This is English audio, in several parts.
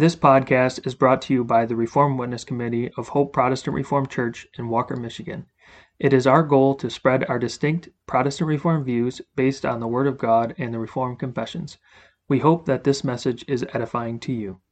This podcast is brought to you by the Reformed Witness Committee of Hope Protestant Reformed Church in Walker, Michigan. It is our goal to spread our distinct Protestant Reformed views based on the Word of God and the Reformed Confessions. We hope that this message is edifying to you.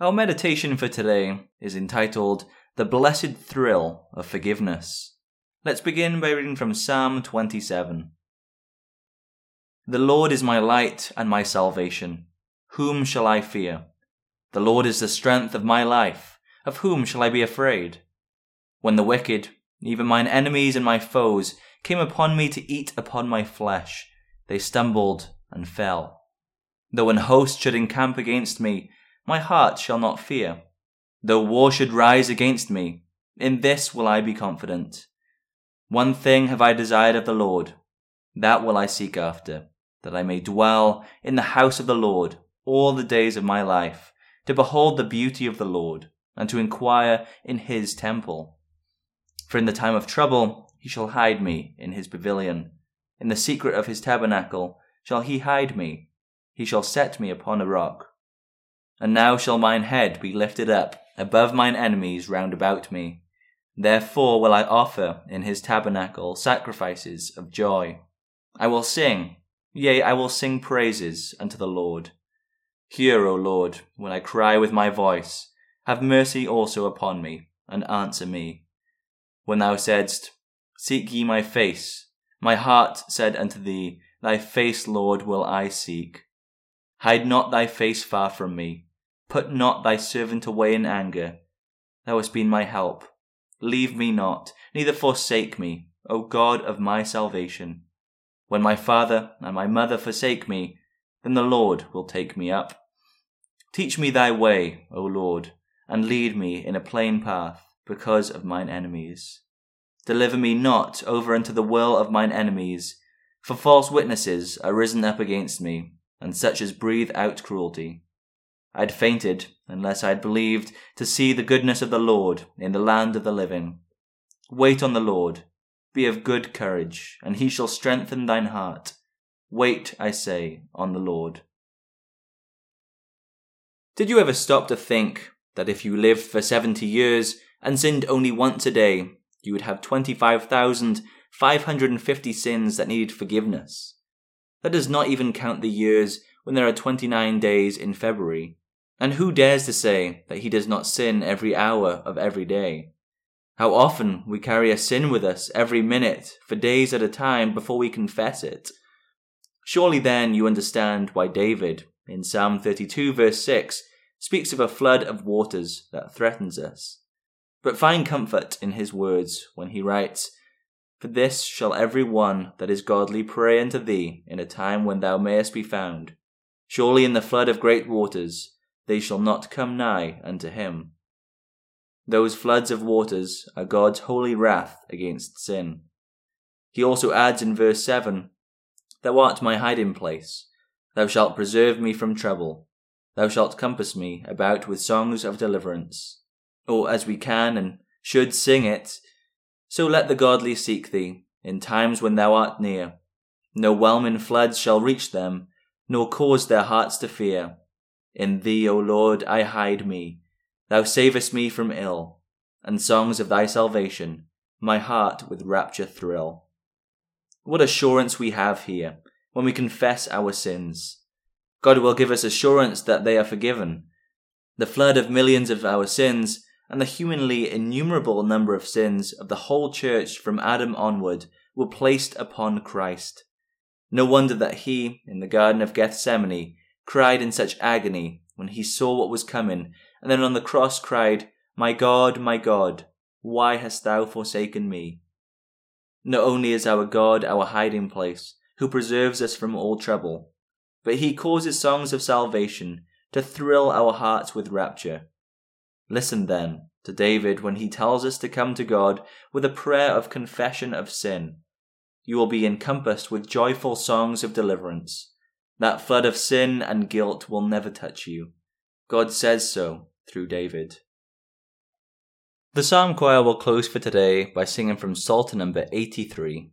Our meditation for today is entitled The Blessed Thrill of Forgiveness. Let's begin by reading from Psalm 27. The Lord is my light and my salvation. Whom shall I fear? The Lord is the strength of my life. Of whom shall I be afraid? When the wicked, even mine enemies and my foes, came upon me to eat upon my flesh, they stumbled and fell. Though an host should encamp against me, my heart shall not fear. Though war should rise against me, in this will I be confident. One thing have I desired of the Lord, that will I seek after, that I may dwell in the house of the Lord all the days of my life to behold the beauty of the Lord, and to inquire in his temple. For in the time of trouble he shall hide me in his pavilion. In the secret of his tabernacle shall he hide me. He shall set me upon a rock. And now shall mine head be lifted up above mine enemies round about me. Therefore will I offer in his tabernacle sacrifices of joy. I will sing, yea, I will sing praises unto the Lord. Hear, O Lord, when I cry with my voice. Have mercy also upon me, and answer me. When thou saidst, Seek ye my face, my heart said unto thee, Thy face, Lord, will I seek. Hide not thy face far from me. Put not thy servant away in anger. Thou hast been my help. Leave me not, neither forsake me, O God of my salvation. When my father and my mother forsake me, then the Lord will take me up. Teach me thy way, O Lord, and lead me in a plain path because of mine enemies. Deliver me not over unto the will of mine enemies, for false witnesses are risen up against me, and such as breathe out cruelty. I had fainted unless I had believed to see the goodness of the Lord in the land of the living. Wait on the Lord, be of good courage, and he shall strengthen thine heart. Wait, I say, on the Lord. Did you ever stop to think that if you lived for 70 years and sinned only once a day, you would have 25,550 sins that needed forgiveness? That does not even count the years when there are 29 days in February. And who dares to say that he does not sin every hour of every day? How often we carry a sin with us every minute for days at a time before we confess it Surely then you understand why David, in Psalm 32 verse 6, speaks of a flood of waters that threatens us. But find comfort in his words when he writes, For this shall every one that is godly pray unto thee in a time when thou mayest be found. Surely in the flood of great waters they shall not come nigh unto him. Those floods of waters are God's holy wrath against sin. He also adds in verse 7 Thou art my hiding place. Thou shalt preserve me from trouble. Thou shalt compass me about with songs of deliverance. Or as we can and should sing it, so let the godly seek thee in times when thou art near. No whelming floods shall reach them, nor cause their hearts to fear. In thee, O Lord, I hide me. Thou savest me from ill, and songs of thy salvation my heart with rapture thrill. What assurance we have here when we confess our sins. God will give us assurance that they are forgiven. The flood of millions of our sins and the humanly innumerable number of sins of the whole church from Adam onward were placed upon Christ. No wonder that he, in the Garden of Gethsemane, cried in such agony when he saw what was coming, and then on the cross cried, My God, my God, why hast thou forsaken me? Not only is our God our hiding place, who preserves us from all trouble, but he causes songs of salvation to thrill our hearts with rapture. Listen then to David when he tells us to come to God with a prayer of confession of sin. You will be encompassed with joyful songs of deliverance. That flood of sin and guilt will never touch you. God says so through David. The Psalm Choir will close for today by singing from Psalter number 83.